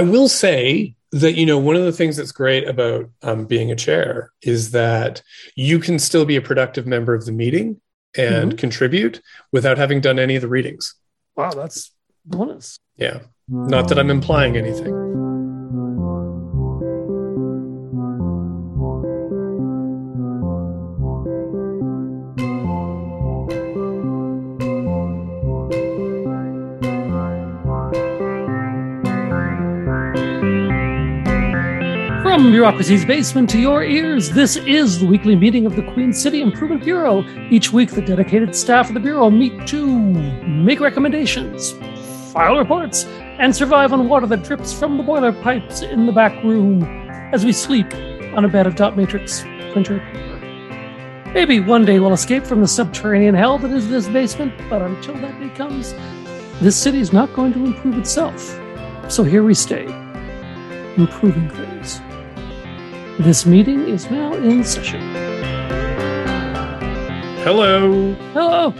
I will say that you know one of the things that's great about um, being a chair is that you can still be a productive member of the meeting and Mhm. contribute without having done any of the readings. Wow, that's bonus. Yeah, not that I'm implying anything. Bureaucracy's basement to your ears, this is the weekly meeting of the Queen City Improvement Bureau. Each week, the dedicated staff of the Bureau meet to make recommendations, file reports, and survive on water that drips from the boiler pipes in the back room as we sleep on a bed of dot matrix printer paper. Maybe one day we'll escape from the subterranean hell that is this basement, but until that day comes, this city is not going to improve itself. So here we stay, improving things. This meeting is now in session. Hello, Hello.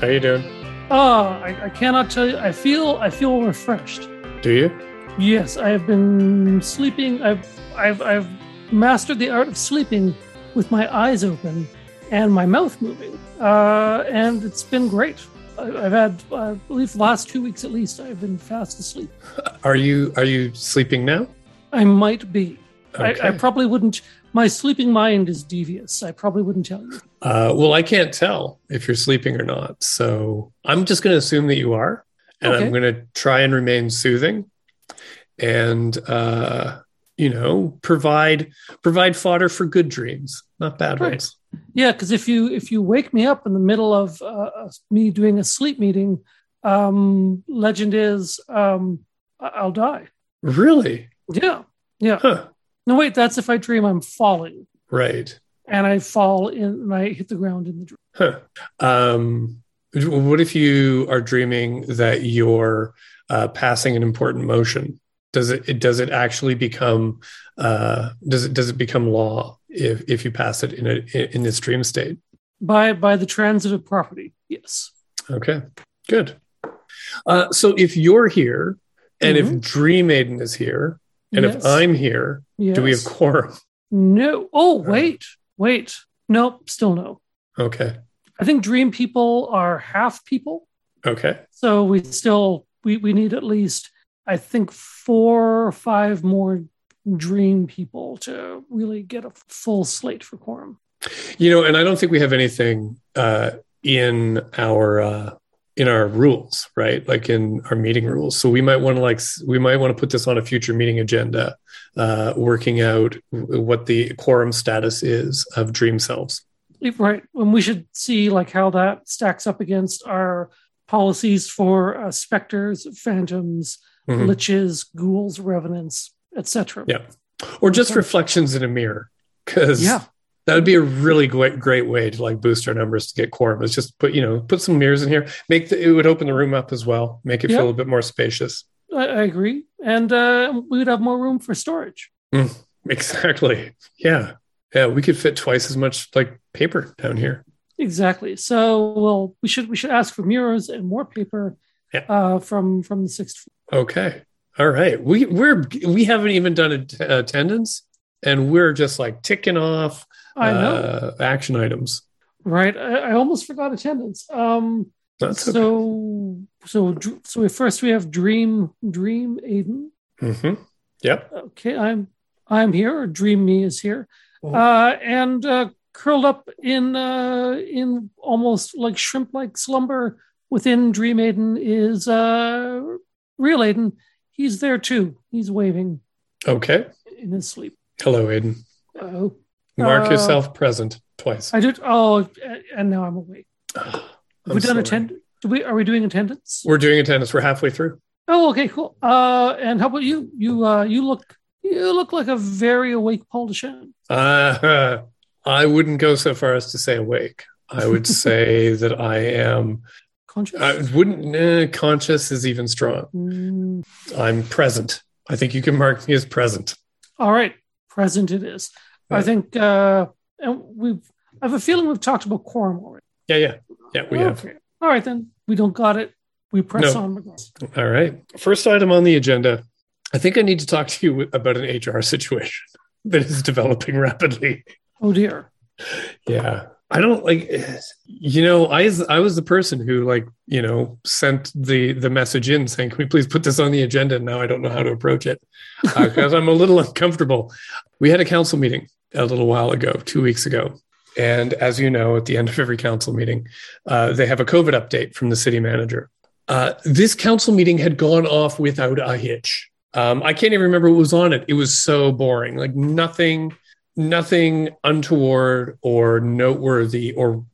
how you doing? Ah, I, I cannot tell you. I feel I feel refreshed. Do you? Yes, I have been sleeping. I've I've I've mastered the art of sleeping with my eyes open and my mouth moving, uh, and it's been great. I, I've had, I believe, the last two weeks at least, I've been fast asleep. Are you are you sleeping now? I might be. I, I probably wouldn't. My sleeping mind is devious. I probably wouldn't tell you. Uh, well, I can't tell if you're sleeping or not, so I'm just going to assume that you are, and I'm going to try and remain soothing, and uh, you know, provide provide fodder for good dreams, not bad Right. ones. Yeah, because if you if you wake me up in the middle of uh, me doing a sleep meeting, um, legend is um, I'll die. Really? Yeah, yeah. Huh. No, wait, that's if I dream I'm falling Right. and I fall in and I hit the ground in the dream. Huh. Um, what if you are dreaming that you're uh, passing an important motion? Does it, it does it actually become uh, does it does it become law if if you pass it in a in this dream state? By by the transitive property, yes. Okay, good. Uh, so if you're here, and if Dream Aiden is here, and Yes. if I'm here, do we have quorum? no? Oh, wait, wait. Nope, still no. Okay, I think dream people are half people. okay, So we still we, we need at least I think four or five more dream people to really get a full slate for quorum. you know, and I don't think we have anything uh, in our uh, in our rules, right? Like in our meeting rules. So we might want to like we might want to put this on a future meeting agenda, uh, working out what the quorum status is of dream selves. Right. And we should see like how that stacks up against our policies for uh, specters, phantoms, Mhm. liches, ghouls, revenants, etc. Yeah. Or just reflections in a mirror, because Yeah. That would be a really great great way to like boost our numbers to get quorum. Is just put you know put some mirrors in here. Make the, it would open the room up as well. Make it Yeah. feel a bit more spacious. I, I agree. And uh, we would have more room for storage. Exactly. Yeah. Yeah. We could fit twice as much like paper down here. Exactly. So, well, we should we should ask for mirrors and more paper Yeah. uh, from from the sixth floor. Okay. All right. We we're we haven't even done att- attendance, and we're just like ticking off I know, uh, action items. right? I, I almost forgot attendance. Um, That's okay. so so so we, first we have Dream Dream Aiden. hmm Yep. Okay, I'm I'm here. Or Dream Me is here, Mhm. uh, and uh, curled up in uh, in almost like shrimp like slumber within Dream Aiden is uh, Real Aiden. He's there too. He's waving Okay. in his sleep. Hello, Aiden. Oh, Mark Uh, yourself present twice. I did. Oh, and now I'm awake. I'm we done? Do we? Are we doing attendance? We're doing attendance. We're halfway through. Oh, okay, cool. Uh, and how about you? You uh, you look you look like a very awake Paul Deshawn. Uh, I wouldn't go so far as to say awake. I would say that I am. Conscious. I wouldn't. eh, conscious is even strong. Mm, I'm present. I think you can mark me as present. all right, present it is. I think, uh, and we've. I have a feeling we've talked about quorum already. Yeah, yeah, yeah. We have. All right, then we don't got it. We press No. on. All right. First item on the agenda I think I need to talk to you about an HR situation that is developing rapidly. Oh dear. Yeah. I don't like you know I I was the person who like you know sent the the message in saying can we please put this on the agenda and now I don't know how to approach it because uh, I'm a little uncomfortable. We had a council meeting a little while ago, 2 weeks ago. And as you know, at the end of every council meeting, uh, they have a COVID update from the city manager. Uh, this council meeting had gone off without a hitch. Um, I can't even remember what was on it. It was so boring. Like nothing, nothing untoward or noteworthy or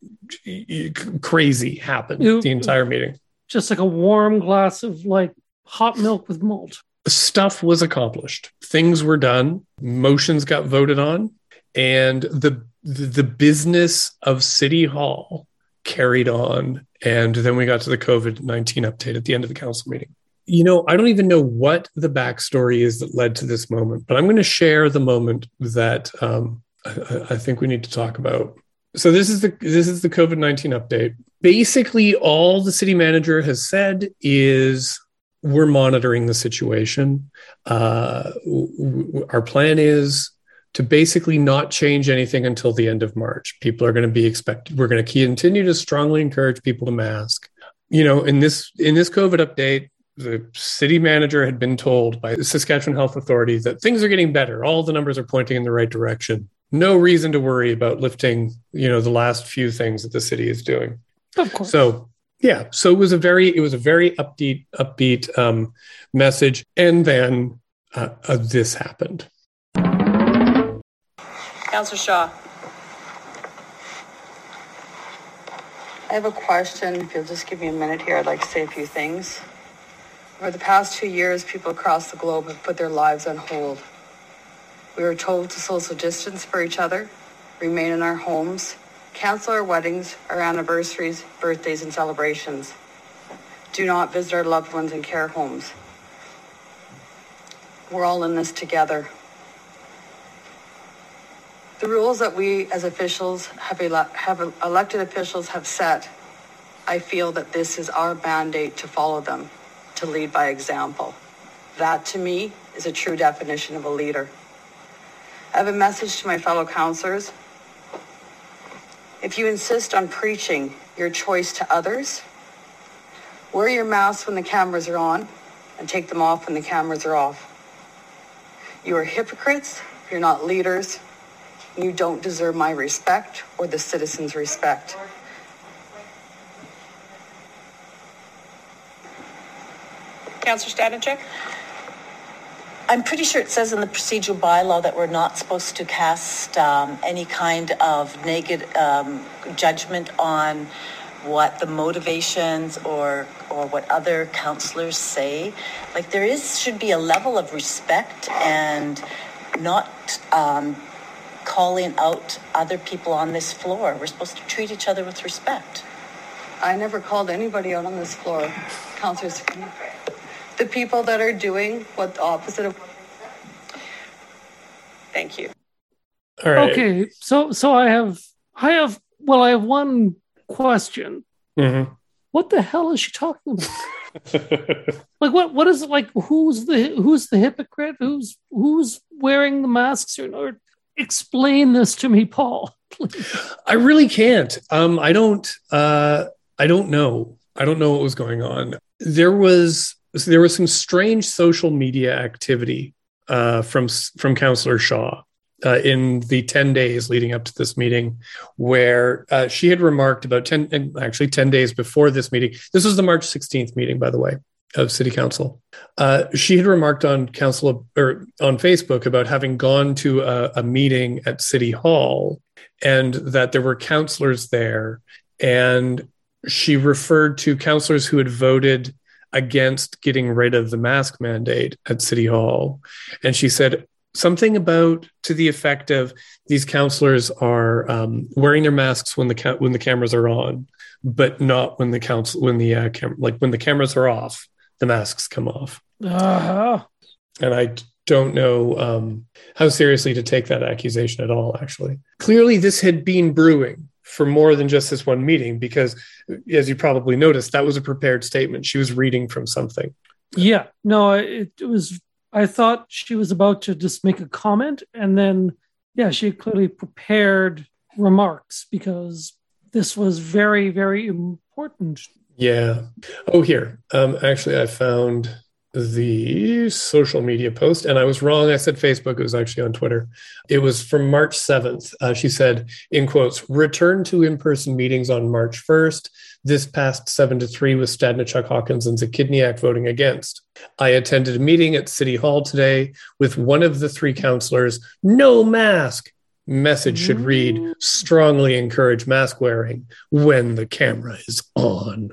crazy happened it, the entire meeting. Just like a warm glass of like hot milk with malt. Stuff was accomplished. Things were done. Motions got voted on, and the the business of City Hall carried on. And then we got to the COVID 19 update at the end of the council meeting you know, I don't even know what the backstory is that led to this moment, but I'm going to share the moment that um, I, I, think we need to talk about. So this is the this is the COVID nineteen update. Basically, all the city manager has said is we're monitoring the situation. Uh, our plan is to basically not change anything until the end of March. People are going to be expected. We're going to continue to strongly encourage people to mask. You know, in this in this COVID update, the city manager had been told by the Saskatchewan Health Authority that things are getting better. All the numbers are pointing in the right direction. No reason to worry about lifting, you know, the last few things that the city is doing. Of course. So yeah, so it was a very it was a very upbeat upbeat um, message, and then uh, uh, this happened. Councillor Shaw. I have a question. If you'll just give me a minute here, I'd like to say a few things. Over the past two years, people across the globe have put their lives on hold. We were told to social distance for each other, remain in our homes, cancel our weddings, our anniversaries, birthdays, and celebrations. Do not visit our loved ones in care homes. We're all in this together. The rules that we as officials have, ele- have elected officials have set, I feel that this is our mandate to follow them to lead by example. That to me is a true definition of a leader. I have a message to my fellow counselors. If you insist on preaching your choice to others, wear your mask when the cameras are on and take them off when the cameras are off. You are hypocrites, you're not leaders, you don't deserve my respect or the citizens' respect. Councillor Stadnichuk? I'm pretty sure it says in the procedural bylaw that we're not supposed to cast um, any kind of negative um, judgment on what the motivations or or what other counselors say. Like there is should be a level of respect and not um, calling out other people on this floor. We're supposed to treat each other with respect. I never called anybody out on this floor, Councillor the people that are doing what the opposite of thank you. All right. Okay so so i have i have well i have one question. Mm-hmm. what the hell is she talking about? Like what what is it like who's the who's the hypocrite? Who's who's wearing the masks or, or explain this to me paul please. i really can't. Um i don't uh i don't know. I don't know what was going on. There was so there was some strange social media activity uh, from from Councillor Shaw uh, in the 10 days leading up to this meeting, where uh, she had remarked about 10, actually 10 days before this meeting. This was the March 16th meeting, by the way, of City Council. Uh, she had remarked on council or on Facebook about having gone to a, a meeting at City Hall and that there were councillors there. And she referred to councillors who had voted against getting rid of the mask mandate at City Hall. And she said something about to the effect of these counselors are um, wearing their masks when the ca- when the cameras are on, but not when the council when the uh, cam- like when the cameras are off, the masks come off. Uh-huh. And I don't know um, how seriously to take that accusation at all. Actually, clearly this had been brewing for more than just this one meeting because as you probably noticed that was a prepared statement she was reading from something yeah no it, it was I thought she was about to just make a comment, and then yeah, she had clearly prepared remarks because this was very, very important. Yeah. Oh, here. Um, actually, I found the social media post and I was wrong. I said Facebook. It was actually on Twitter. It was from March 7th. Uh, she said, in quotes, return to in person meetings on March 1st. This past seven to three with Stadnichuk, Hawkins, and Zachidniak voting against. I attended a meeting at City Hall today with one of the three counselors. No mask. Message should read strongly encourage mask wearing when the camera is on.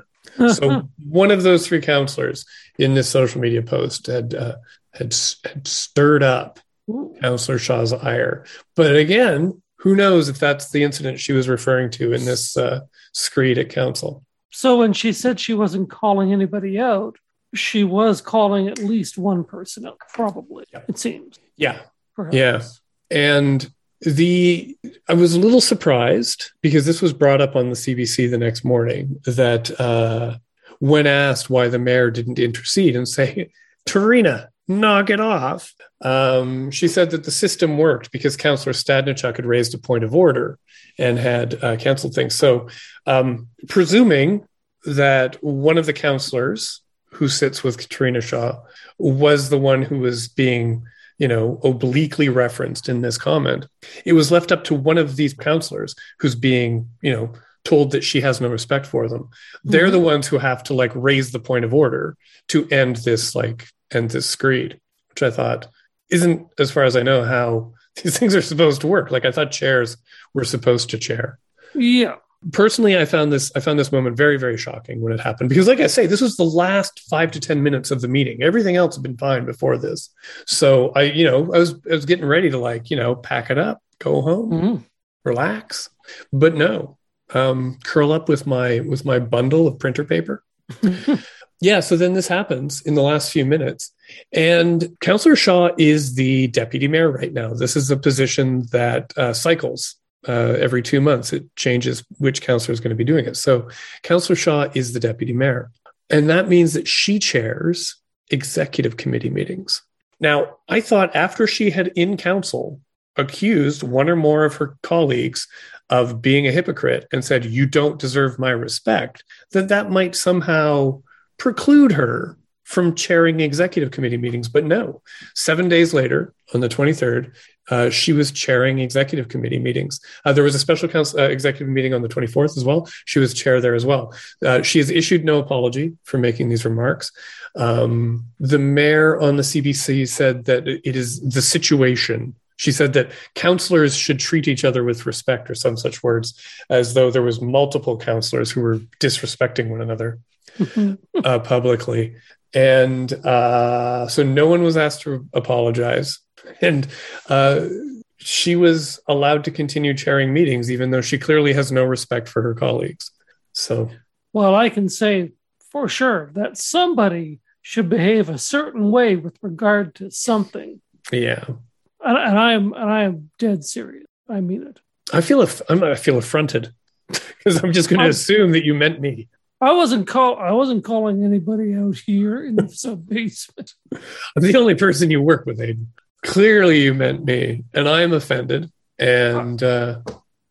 So one of those three counselors in this social media post had uh, had, had stirred up Counselor Shaw's ire. But again, who knows if that's the incident she was referring to in this uh, screed at council. So when she said she wasn't calling anybody out, she was calling at least one person out, probably, it seems. Yeah. Perhaps. Yeah. And the I was a little surprised because this was brought up on the CBC the next morning that uh, when asked why the mayor didn't intercede and say, Terina, knock it off, um, she said that the system worked because Councillor Stadnichuk had raised a point of order and had uh, canceled things. So, um, presuming that one of the councillors who sits with Terina Shaw was the one who was being you know, obliquely referenced in this comment. It was left up to one of these counselors who's being, you know, told that she has no respect for them. They're Mhm. the ones who have to like raise the point of order to end this, like, end this screed, which I thought isn't, as far as I know, how these things are supposed to work. Like, I thought chairs were supposed to chair Yeah. Personally i found this i found this moment very very shocking when it happened because like i say this was the last five to ten minutes of the meeting. Everything else had been fine before this. So i you know i was i was getting ready to like you know pack it up go home Mhm. relax. But no um curl up with my with my bundle of printer paper. Yeah so then this happens in the last few minutes. And councillor shaw is the deputy mayor right now. This is a position that uh, cycles uh, every two months it changes which councillor is going to be doing it. So councillor shaw is the deputy mayor and that means that she chairs executive committee meetings. Now i thought after she had in council accused one or more of her colleagues of being a hypocrite and said you don't deserve my respect that that might somehow preclude her from chairing executive committee meetings but no. Seven days later on the 23rd uh, she was chairing executive committee meetings. Uh, there was a special council uh, executive meeting on the 24th as well. She was chair there as well. Uh, she has issued no apology for making these remarks. Um, the mayor on the cbc said that it is the situation. She said that counselors should treat each other with respect or some such words as though there was multiple counselors who were disrespecting one another uh, publicly and uh, so no one was asked to apologize and uh, she was allowed to continue chairing meetings even though she clearly has no respect for her colleagues so Well, I can say for sure that somebody should behave a certain way with regard to something. yeah And, and I am and I am dead serious. I mean it. i feel aff- I'm, i feel affronted because i'm just going to assume that you meant me I wasn't call I wasn't calling anybody out here in the sub basement. i'm the only person you work with aiden clearly you meant me and i am offended and uh,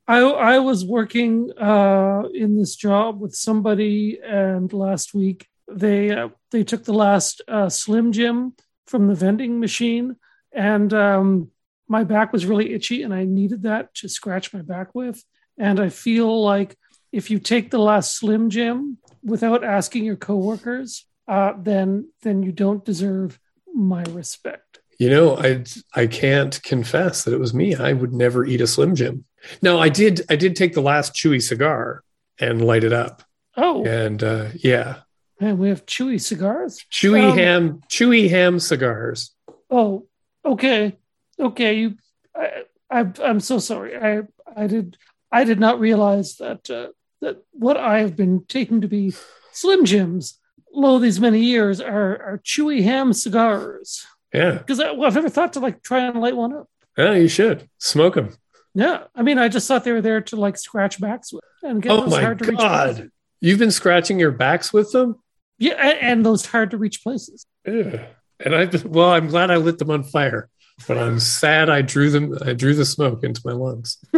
I I was working uh, in this job with somebody, and last week they uh, they took the last uh, Slim Jim from the vending machine, and um, my back was really itchy, and I needed that to scratch my back with. And I feel like if you take the last Slim Jim without asking your coworkers, uh, then then you don't deserve my respect. You know, I I can't confess that it was me. I would never eat a Slim Jim. No, I did. I did take the last chewy cigar and light it up, Oh, and uh, yeah, and we have chewy cigars. chewy Um, ham, chewy ham cigars. Oh, okay, okay. You, I, I, I'm so sorry. I, I did, I did not realize that uh, that what I have been taking to be Slim Jims, lo these many years, are are chewy ham cigars. Yeah, Because well, I've never thought to like try and light one up. yeah, you should smoke them. Yeah, I mean, I just thought they were there to like scratch backs with and get Oh those hard to reach God. places. You've been scratching your backs with them. Yeah, and, and those hard to reach places. Yeah. and I've well. I'm glad I lit them on fire, but I'm sad I drew them. I drew the smoke into my lungs.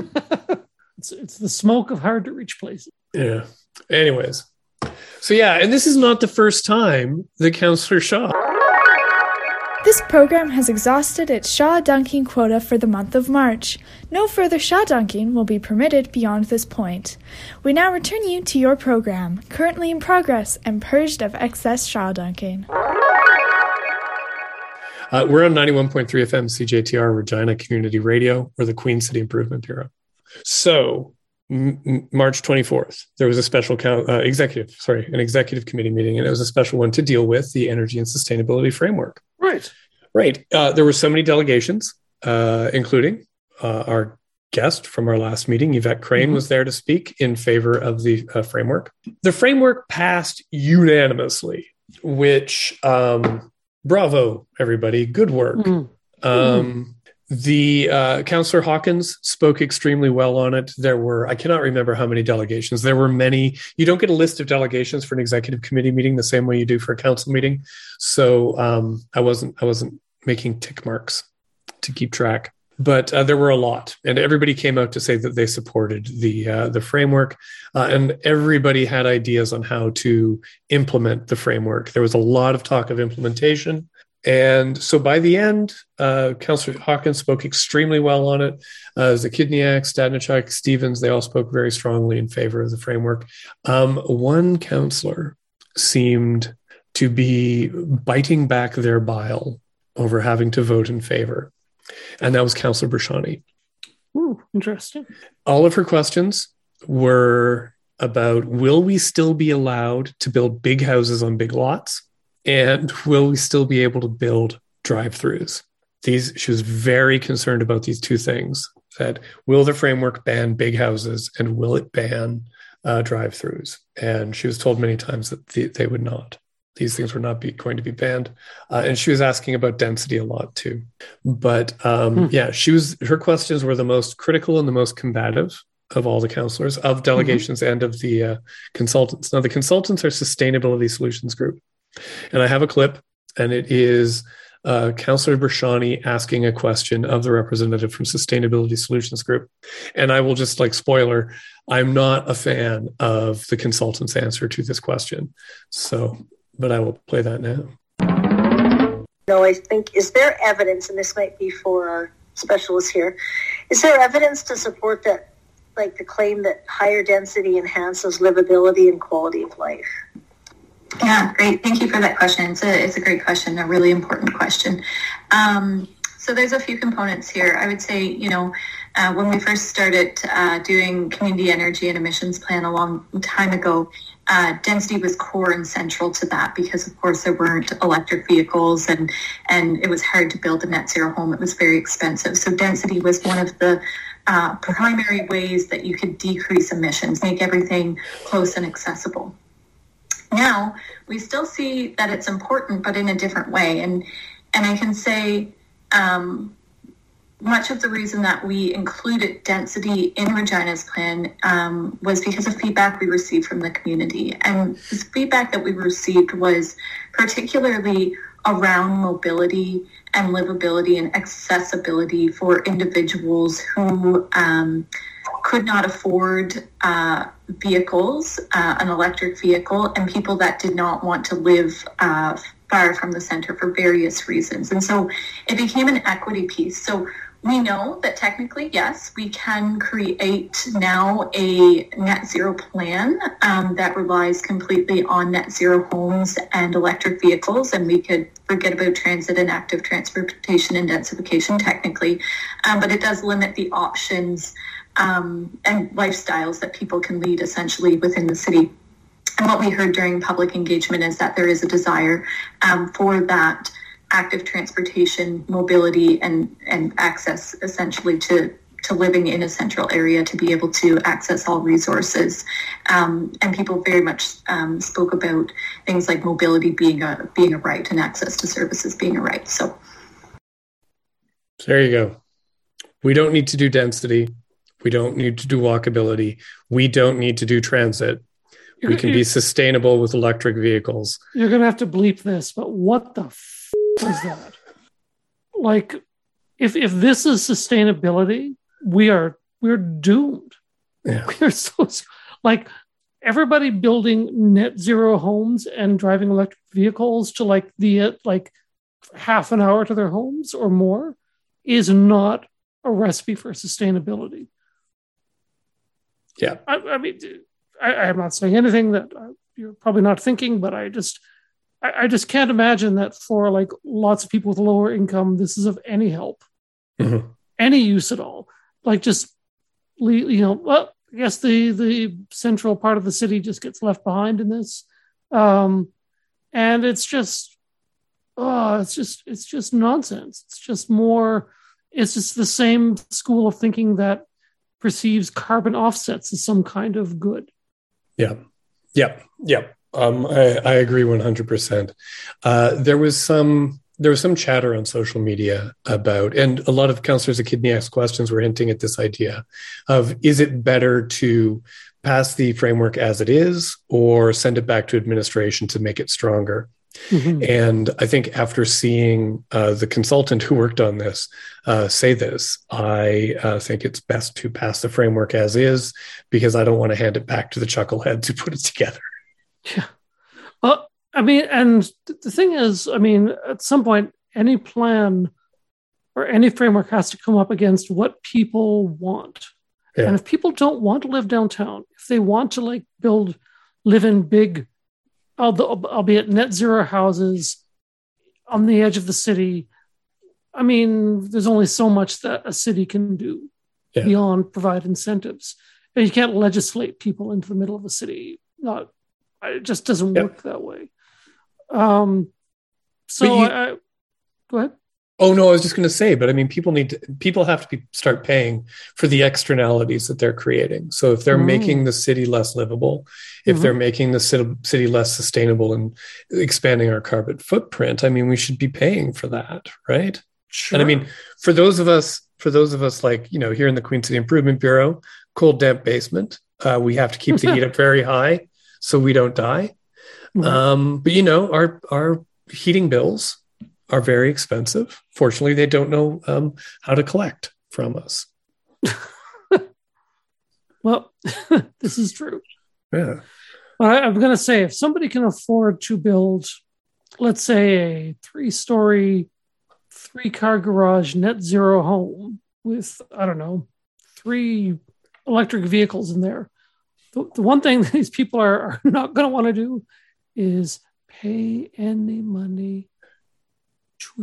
It's, it's the smoke of hard to reach places. Yeah. Anyways, so yeah, and this is not the first time that Councillor Shaw. This program has exhausted its Shaw dunking quota for the month of March. No further Shaw dunking will be permitted beyond this point. We now return you to your program, currently in progress and purged of excess Shaw dunking. Uh, we're on 91.3 FM CJTR Regina Community Radio. We're the Queen City Improvement Bureau. So, m- March 24th, there was a special uh, executive, sorry, an executive committee meeting, and it was a special one to deal with the energy and sustainability framework. Right. Right. Uh, there were so many delegations, uh, including uh, our guest from our last meeting, Yvette Crane, Mhm. was there to speak in favor of the uh, framework. The framework passed unanimously, which, um, bravo, everybody, good work. Mm. Um, the uh, Councillor Hawkins spoke extremely well on it. There were, I cannot remember how many delegations. There were many. You don't get a list of delegations for an executive committee meeting the same way you do for a council meeting. So um, I wasn't, I wasn't making tick marks to keep track. But uh, there were a lot, and everybody came out to say that they supported the uh, the framework, uh, and everybody had ideas on how to implement the framework. There was a lot of talk of implementation, and so by the end, uh, Councillor Hawkins spoke extremely well on it. Uh, Zachidniak, Stadnichuk, Stevens, they all spoke very strongly in favor of the framework. Um, one councillor seemed to be biting back their bile over having to vote in favor, and that was Councillor Bresciani. Ooh, interesting. All of her questions were about will we still be allowed to build big houses on big lots? And will we still be able to build drive throughs? These she was very concerned about these two things. That will the framework ban big houses and will it ban uh, drive throughs? And she was told many times that the, they would not. These things were not be, going to be banned. Uh, and she was asking about density a lot too. But um, Hmm. yeah, she was her questions were the most critical and the most combative of all the counselors, of delegations, and of the uh, consultants. Now, the consultants are Sustainability Solutions Group. And I have a clip, and it is uh, Councillor Bresciani asking a question of the representative from Sustainability Solutions Group. And I will just like spoiler, I'm not a fan of the consultant's answer to this question. So, but I will play that now. No, I think, is there evidence, and this might be for our specialists here, is there evidence to support that, like the claim that higher density enhances livability and quality of life? Yeah, great. Thank you for that question. It's a, it's a great question, a really important question. Um, so there's a few components here. I would say, you know, uh, when we first started uh, doing community energy and emissions plan a long time ago, uh, density was core and central to that because, of course, there weren't electric vehicles and and it was hard to build a net zero home. It was very expensive. So density was one of the uh, primary ways that you could decrease emissions, make everything close and accessible. Now we still see that it's important, but in a different way. And and I can say um, much of the reason that we included density in Regina's plan um, was because of feedback we received from the community. And this feedback that we received was particularly around mobility and livability and accessibility for individuals who um, could not afford uh, vehicles, uh, an electric vehicle, and people that did not want to live uh, far from the center for various reasons. And so it became an equity piece. So we know that technically, yes, we can create now a net zero plan um, that relies completely on net zero homes and electric vehicles, and we could forget about transit and active transportation and densification technically, um, but it does limit the options um, and lifestyles that people can lead essentially within the city. And what we heard during public engagement is that there is a desire um, for that active transportation, mobility, and and access essentially to to living in a central area to be able to access all resources. Um, and people very much um, spoke about things like mobility being a being a right and access to services being a right. So There you go. We don't need to do density. We don't need to do walkability. We don't need to do transit. We can be sustainable with electric vehicles. You're gonna have to bleep this, but what the f- is that? Like, if if this is sustainability, we are we're doomed. Yeah. We're so like everybody building net zero homes and driving electric vehicles to like the like half an hour to their homes or more is not a recipe for sustainability. Yeah. I, I mean, I, I'm not saying anything that uh, you're probably not thinking, but I just, I, I just can't imagine that for like lots of people with lower income, this is of any help, Mhm. any use at all. Like just, you know, well, I guess the the central part of the city just gets left behind in this, um, and it's just, oh, it's just it's just nonsense. It's just more. It's just the same school of thinking that perceives carbon offsets as some kind of good. Yeah. Yeah. Yeah. Um, I, I agree 100%. Uh, there was some there was some chatter on social media about, and a lot of counselors Zachidniak's questions were hinting at this idea of is it better to pass the framework as it is or send it back to administration to make it stronger? And I think after seeing uh, the consultant who worked on this uh, say this, I uh, think it's best to pass the framework as is because I don't want to hand it back to the chuckleheads who put it together. Yeah. Well, I mean, and the thing is, I mean, at some point, any plan or any framework has to come up against what people want. Yeah. And if people don't want to live downtown, if they want to like build, live in big, albeit net zero houses on the edge of the city, I mean, there's only so much that a city can do Yeah. beyond provide incentives. And you can't legislate people into the middle of a city. Not, it just doesn't Yep. work that way. Um, so you- I, I, go ahead. Oh no, I was just going to say, but I mean, people need to, people have to be, start paying for the externalities that they're creating. So if they're Mm. making the city less livable, if Mhm. they're making the city, city less sustainable and expanding our carbon footprint, I mean, we should be paying for that, right? Sure. And I mean, for those of us, for those of us like you know here in the Queen City Improvement Bureau, cold damp basement, uh, we have to keep the heat up very high so we don't die. Right. Um, but you know, our our heating bills are very expensive. Fortunately, they don't know um, how to collect from us. well, this is true. Yeah, But I, I'm going to say if somebody can afford to build, let's say, a three story, three car garage net zero home with, I don't know, three electric vehicles in there, the, the one thing that these people are, are not going to want to do is pay any money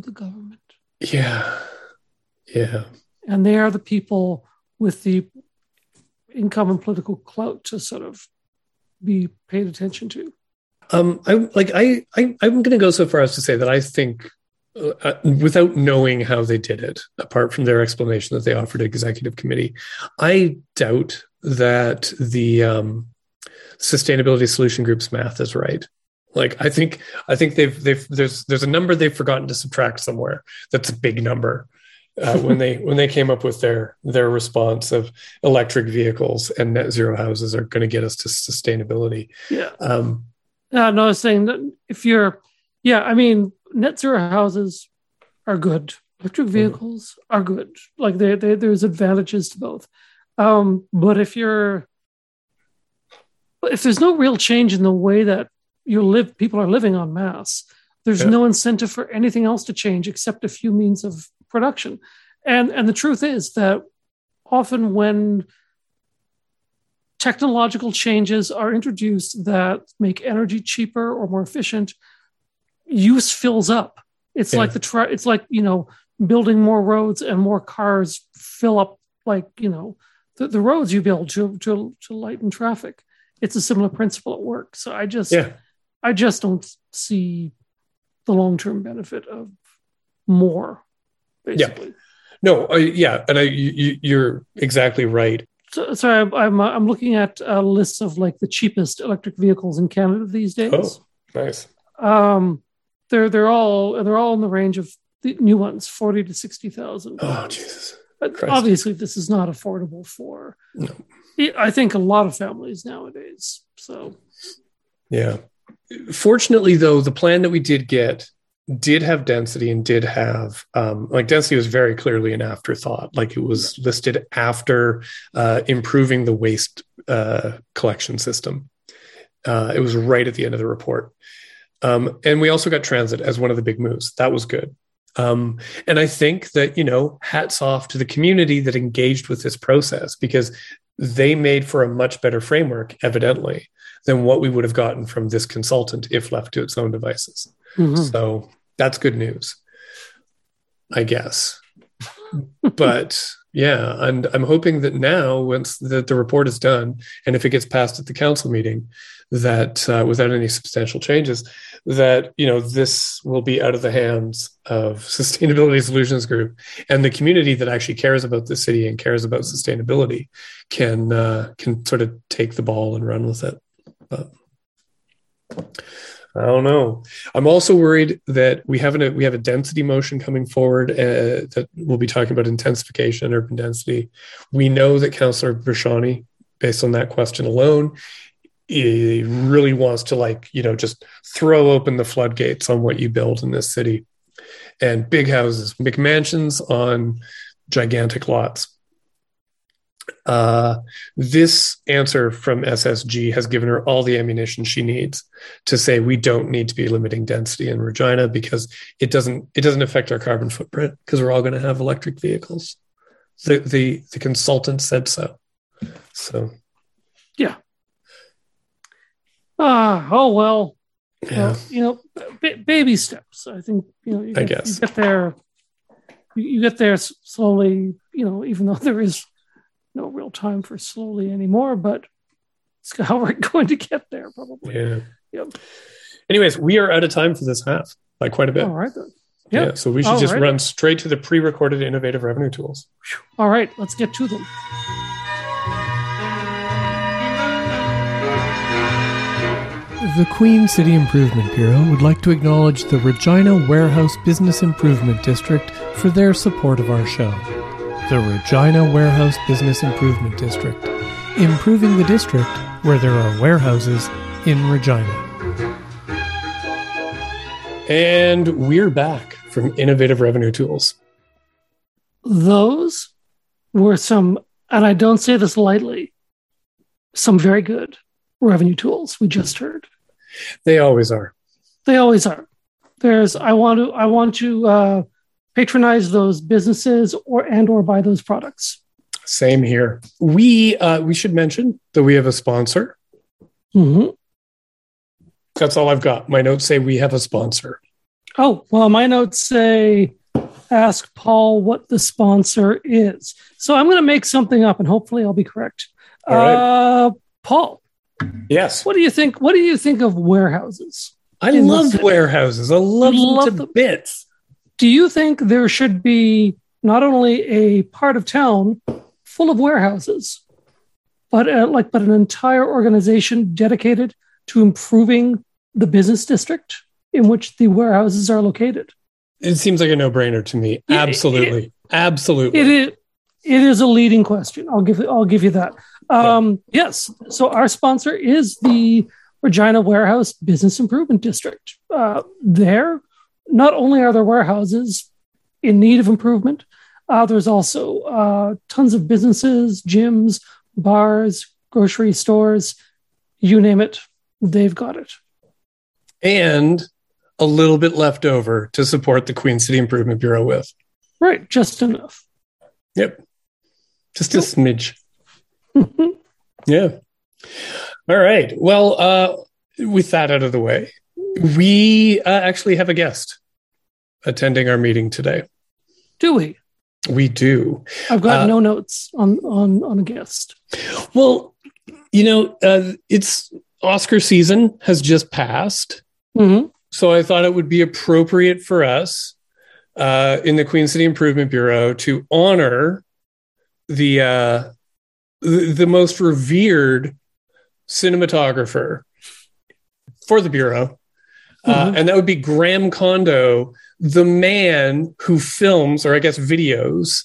to the government. yeah, yeah, And they are the people with the income and political clout to sort of be paid attention to. Um, I like I, I I'm going to go so far as to say that I think, uh, uh, without knowing how they did it, apart from their explanation that they offered executive committee, I doubt that the um, sustainability solution group's math is right. Like I think I think they've they've there's there's a number they've forgotten to subtract somewhere. That's a big number. Uh, when they when they came up with their their response of electric vehicles and net zero houses are going to get us to sustainability. Yeah. Um, No, no, I was saying that if you're, yeah, I mean, net zero houses are good. Electric vehicles are good. Like they, they, there's advantages to both. Um, but if you're, if there's no real change in the way that you live, people are living on mass, there's Yeah. no incentive for anything else to change except a few means of production. And and the truth is that often when technological changes are introduced that make energy cheaper or more efficient, use fills up. It's Yeah. like the try. It's like you know building more roads and more cars fill up like you know the, the roads you build to to to lighten traffic. It's a similar principle at work. So I just yeah. I just don't see the long term benefit of more. Basically. Yeah. No, I, yeah, and I, you, you're exactly right. So, sorry, I'm I'm, uh, I'm looking at a list of like the cheapest electric vehicles in Canada these days. Oh, nice. Um, they're they're all they're all in the range of the new ones, forty to sixty thousand. Oh, Jesus. But Christ. obviously, this is not affordable for. No. I think a lot of families nowadays. So Yeah. Fortunately, though, the plan that we did get did have density and did have um, like density was very clearly an afterthought. Like it was listed after uh, improving the waste uh, collection system. Uh, it was right at the end of the report. Um, and we also got transit as one of the big moves. That was good. Um, and I think that, you know, hats off to the community that engaged with this process because they made for a much better framework, evidently, than what we would have gotten from this consultant if left to its own devices. Mm-hmm. So that's good news, I guess. but yeah, and I'm hoping that now, once the, the report is done, and if it gets passed at the council meeting, that uh, without any substantial changes, that you know this will be out of the hands of Sustainability Solutions Group and the community that actually cares about the city and cares about sustainability can uh, can sort of take the ball and run with it. But I don't know. I'm also worried that we have a we have a density motion coming forward uh, that we'll be talking about intensification and urban density. We know that Councillor Bresciani, based on that question alone, he really wants to like you know just throw open the floodgates on what you build in this city and big houses mcmansions on gigantic lots uh, this answer from ssg has given her all the ammunition she needs to say we don't need to be limiting density in regina because it doesn't it doesn't affect our carbon footprint because we're all going to have electric vehicles the, the the consultant said so so yeah Ah, oh well. Yeah. Well, you know, b- baby steps. I think you know. You I guess. you get there. You, you get there slowly. You know, even though there is no real time for slowly anymore, but it's how we're going to get there, probably. Yeah. Yep. Anyways, we are out of time for this half by quite a bit. All right then. Yeah. Yep. So we should All just right. run straight to the pre-recorded innovative revenue tools. All right. Let's get to them. The Queen City Improvement Bureau would like to acknowledge the Regina Warehouse Business Improvement District for their support of our show. The Regina Warehouse Business Improvement District, improving the district where there are warehouses in Regina. And we're back from innovative revenue tools. Those were some, and I don't say this lightly, some very good revenue tools we just heard. They always are. They always are. There's I want to I want to uh, patronize those businesses or and or buy those products. Same here. We uh, we should mention that we have a sponsor. hmm That's all I've got. My notes say we have a sponsor. Oh well, my notes say ask Paul what the sponsor is. So I'm going to make something up, and hopefully I'll be correct. All right. Uh, Paul, Yes. what do you think? What do you think of warehouses? I love warehouses. I love, love them to them. bits. Do you think there should be not only a part of town full of warehouses, but uh, like but an entire organization dedicated to improving the business district in which the warehouses are located? It seems like a no-brainer to me. Yeah, Absolutely. Absolutely. It is. It is a leading question. I'll give. I'll give you that. Um, Yes. So our sponsor is the Regina Warehouse Business Improvement District. Uh, there, not only are there warehouses in need of improvement, uh, there's also uh, tons of businesses, gyms, bars, grocery stores, you name it, they've got it. and a little bit left over to support the Queen City Improvement Bureau with. Right, just enough. Yep. Just a smidge. Yeah. All right. Well, uh, with that out of the way, we uh, actually have a guest attending our meeting today. Do we? We do. I've got Uh, no notes on on on a guest. Well, you know, uh, it's Oscar season has just passed. Mhm. So I thought it would be appropriate for us uh, in the Queen City Improvement Bureau to honor the uh, the, the most revered cinematographer for the bureau, uh, Mhm. and that would be Graham Kondo, the man who films, or I guess videos,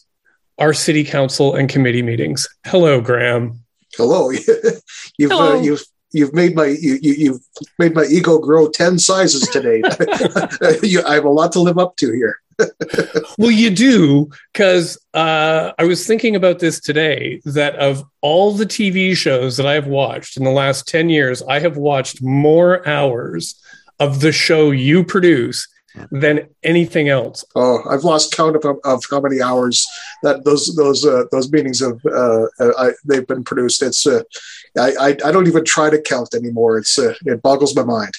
our city council and committee meetings. Hello, Graham. Hello. you've Hello. Uh, you've you've made my you, you have made my ego grow ten sizes today. you, I have a lot to live up to here. well, you do because uh, I was thinking about this today. That of all the TV shows that I have watched in the last ten years, I have watched more hours of the show you produce than anything else. Oh, I've lost count of, of how many hours that those those uh, those meetings have uh, I, they've been produced. It's uh, I, I, I don't even try to count anymore. It's uh, it boggles my mind.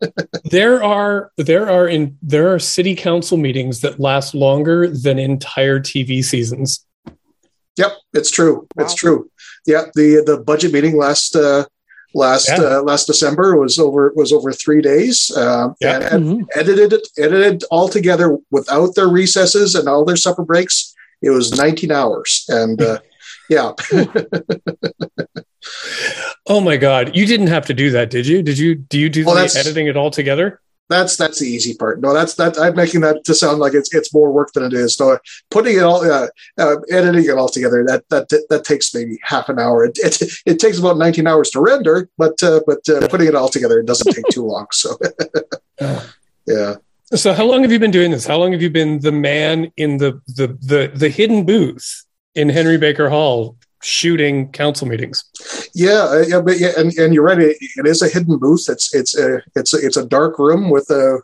there are there are in there are city council meetings that last longer than entire TV seasons. Yep, it's true. Wow. It's true. Yeah, the the budget meeting last uh, last yeah. uh, last December was over was over three days. Uh, yeah. and mm-hmm. edited it edited all together without their recesses and all their supper breaks. It was 19 hours, and uh, yeah. oh my god, you didn't have to do that, did you? Did you? Do you do well, the editing it all together? That's that's the easy part. No, that's that I'm making that to sound like it's it's more work than it is. So putting it all, uh, uh, editing it all together, that that that takes maybe half an hour. It it, it takes about 19 hours to render, but uh, but uh, putting it all together it doesn't take too long. So yeah. So how long have you been doing this? How long have you been the man in the the the, the hidden booth in Henry Baker Hall shooting council meetings. Yeah, yeah, but yeah, and, and you're right. It, it is a hidden booth. It's it's a it's a, it's a dark room with a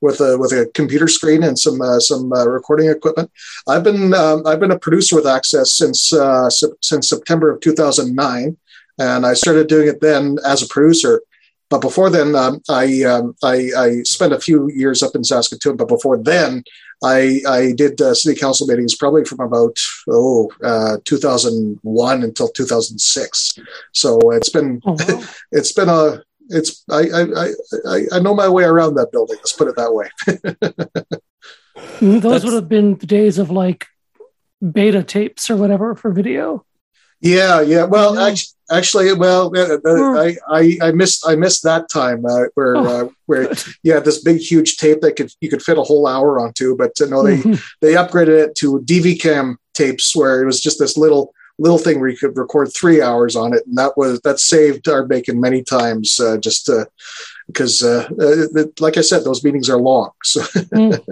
with a with a computer screen and some uh, some uh, recording equipment. I've been um, I've been a producer with Access since uh, since September of 2009, and I started doing it then as a producer. But before then, um, I, um, I, I spent a few years up in Saskatoon. But before then, I I did uh, city council meetings probably from about oh uh, 2001 until 2006. So it's been oh, wow. it's been a it's I, I I I know my way around that building. Let's put it that way. Those That's, would have been the days of like beta tapes or whatever for video. Yeah, yeah. Well, yeah. actually, actually, well, uh, uh I, I, I missed I missed that time uh, where oh. uh, where you had this big huge tape that could you could fit a whole hour onto, but uh, no, they they upgraded it to DV cam tapes where it was just this little little thing where you could record three hours on it, and that was that saved our bacon many times. Uh, just because, like I said, those meetings are long. So, mm.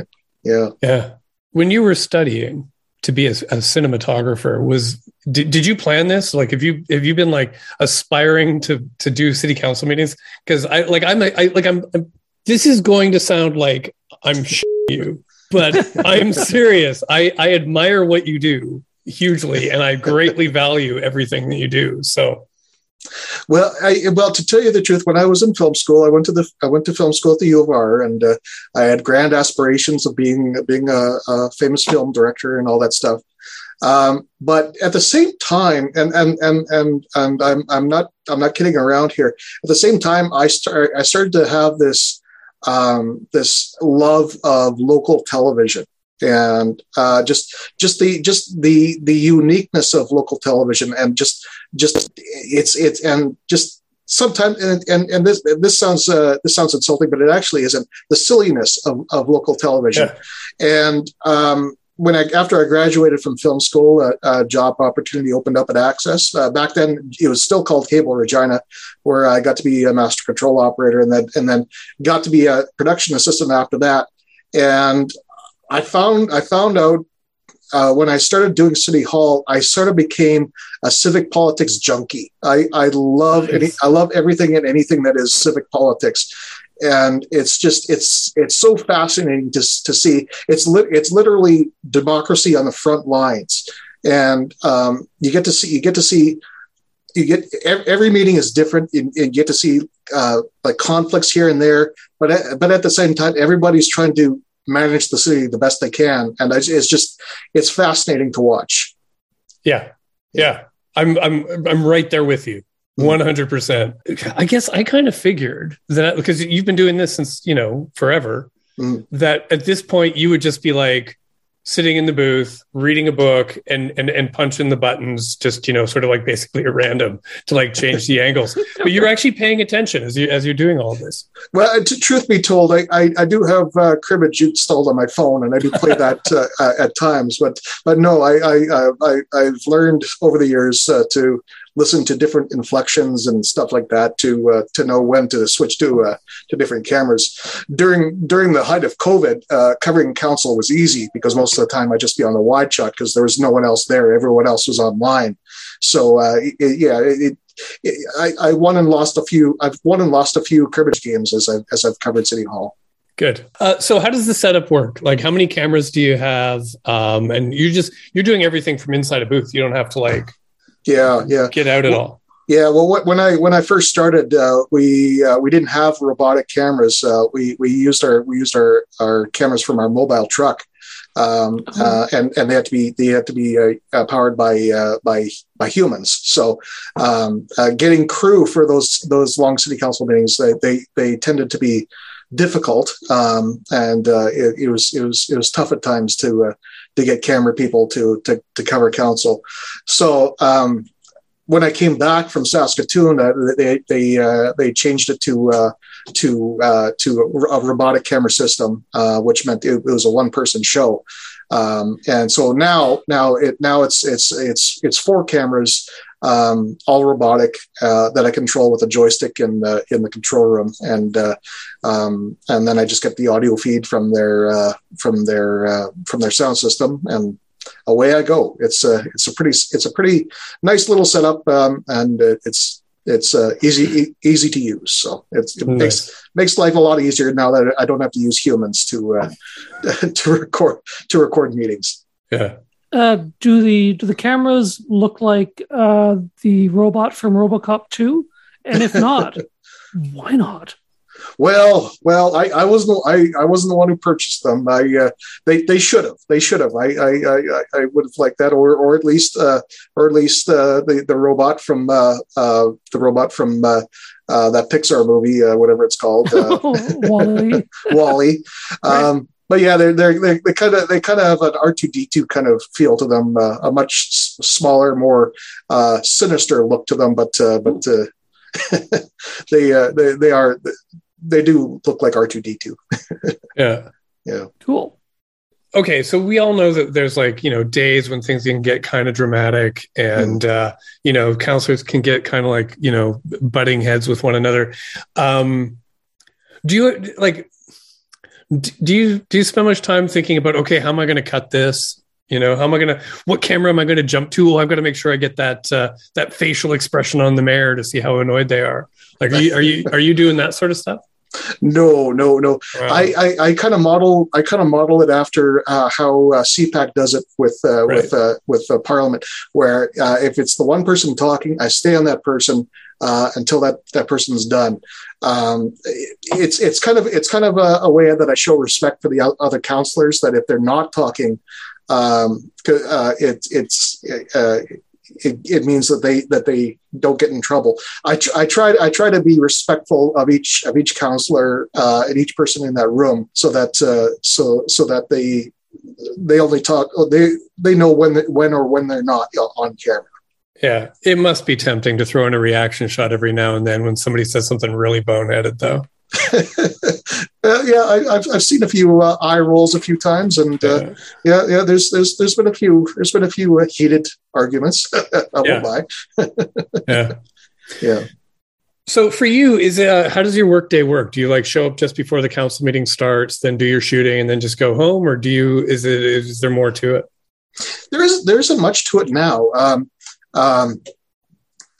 yeah, yeah. When you were studying, to be a, a cinematographer was did, did you plan this? Like have you have you been like aspiring to to do city council meetings? Because i like i'm I, like I'm, I'm, this is going to sound like i'm you but i'm serious. I i admire what you do hugely and i greatly value everything that you do. So well, I, well, to tell you the truth, when I was in film school, I went to the I went to film school at the U of R, and uh, I had grand aspirations of being being a, a famous film director and all that stuff. Um, but at the same time, and and and and and I'm I'm not I'm not kidding around here. At the same time, I start I started to have this um, this love of local television and uh, just just the just the the uniqueness of local television and just just it's it's and just sometimes and, and, and this this sounds uh, this sounds insulting but it actually isn't the silliness of, of local television yeah. and um, when I after I graduated from film school, a, a job opportunity opened up at Access. Uh, back then, it was still called Cable Regina, where I got to be a master control operator, and then and then got to be a production assistant after that. And I found I found out uh, when I started doing City Hall, I sort of became a civic politics junkie. I, I love nice. any, I love everything and anything that is civic politics, and it's just it's it's so fascinating to to see. It's li- it's literally democracy on the front lines, and um, you get to see you get to see. You get every meeting is different. You, you get to see uh, like conflicts here and there, but at, but at the same time, everybody's trying to manage the city the best they can, and it's just it's fascinating to watch. Yeah, yeah, I'm I'm I'm right there with you. 100%. I guess I kind of figured that because you've been doing this since, you know, forever, mm. that at this point you would just be like, sitting in the booth reading a book and and and punching the buttons just you know sort of like basically at random to like change the angles. But you're actually paying attention as you as you're doing all this. Well to, truth be told i i, I do have uh, cribbage installed on my phone and i do play that uh, uh, at times. But but no i i uh, i i've learned over the years uh, to listen to different inflections and stuff like that to uh, to know when to switch to uh, to different cameras. During during the height of COVID, uh, covering council was easy because most of the time I'd just be on the wide shot because there was no one else there. Everyone else was online. So uh, it, yeah, it, it, I, I won and lost a few. I've won and lost a few cribbage games as I as I've covered City Hall. Good. Uh, so how does the setup work? Like how many cameras do you have? Um, and you just you're doing everything from inside a booth. You don't have to like yeah yeah get out at well, all. Yeah, well, when I when I first started, uh, we uh, we didn't have robotic cameras. Uh, we we used our we used our, our cameras from our mobile truck, um, uh, and and they had to be they had to be uh, uh, powered by by by humans. So, um, getting crew for those those long city council meetings, they they, they tended to be difficult, um, and it, it, was it was it was tough at times to to get camera people to to to cover council. So. Um, when I came back from Saskatoon, uh, they they uh, they changed it to uh, to uh, to a robotic camera system, uh, which meant it, it was a one person show. Um, and so now now it now it's it's it's it's four cameras, um, all robotic uh, that I control with a joystick in the in the control room, and uh, um, and then I just get the audio feed from their uh, from their from their sound system and away I go. It's a it's a pretty it's a pretty nice little setup, um, and it's it's uh, easy easy to use. So it nice. makes makes life a lot easier now that I don't have to use humans to uh, to record to record meetings. Yeah. Uh, do the do the cameras look like uh, the robot from RoboCop two? And if not, why not? Well, well, I, I wasn't I, I wasn't the one who purchased them. I uh, they they should have they should have. I I, I, I would have liked that, or or at least uh, or at least uh, the the robot from uh, uh, the robot from uh, uh, that Pixar movie, uh, whatever it's called, uh, WALL-E. WALL-E. Um, but yeah, they're they're they, they kind of they kind of have an R two D two kind of feel to them, uh, a much s- smaller, more uh, sinister look to them. But uh, but uh, they, uh, they they are they do look like R two D two. Yeah. Yeah. Cool. Okay, so we all know that there's like you know days when things can get kind of dramatic, and Mm. uh, you know counselors can get kind of like you know butting heads with one another. Um, do you like? Do you do you spend much time thinking about okay, how am I going to cut this? You know, how am I going to? What camera am I going to jump to? Oh, I've got to make sure I get that uh, that facial expression on the mayor to see how annoyed they are. Like, are you are you are you doing that sort of stuff? No, no, no. Wow. I, I, I kind of model I kind of model it after uh, how uh, CPAC does it with uh, with uh, with uh, Parliament, where uh, if it's the one person talking, I stay on that person uh, until that that person's done. Um, it's it's kind of it's kind of a, a way that I show respect for the other counselors. That if they're not talking, um, uh, it, it's uh, it, it means that they that they don't get in trouble. I, tr- I try I try to be respectful of each of each counselor uh, and each person in that room, so that uh, so so that they they only talk they they know when when or when they're not on camera. Yeah, it must be tempting to throw in a reaction shot every now and then when somebody says something really boneheaded, though. Uh, yeah, I, I've I've seen a few uh, eye rolls a few times, and uh, yeah, yeah. There's there's there's been a few there's been a few uh, heated arguments. I won't Yeah. lie. Yeah. Yeah. So for you, is uh, how does your workday work? Do you like show up just before the council meeting starts, then do your shooting, and then just go home, or do you? Is it? Is there more to it? there is there isn't much to it now. Um, um,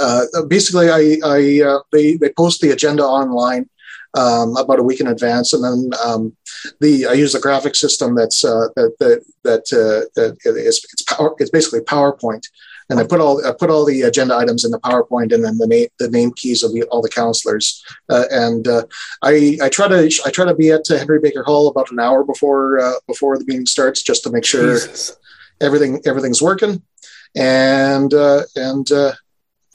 uh, basically, I, I uh, they they post the agenda online um, about a week in advance, and then um, the I use a graphic system that's uh, that that that, uh, that is it's power it's basically PowerPoint, and I put all I put all the agenda items in the PowerPoint, and then the name the name keys of the, all the counselors, uh, and uh, I I try to I try to be at Henry Baker Hall about an hour before uh, before the meeting starts, just to make sure Jesus. everything everything's working and uh, and uh,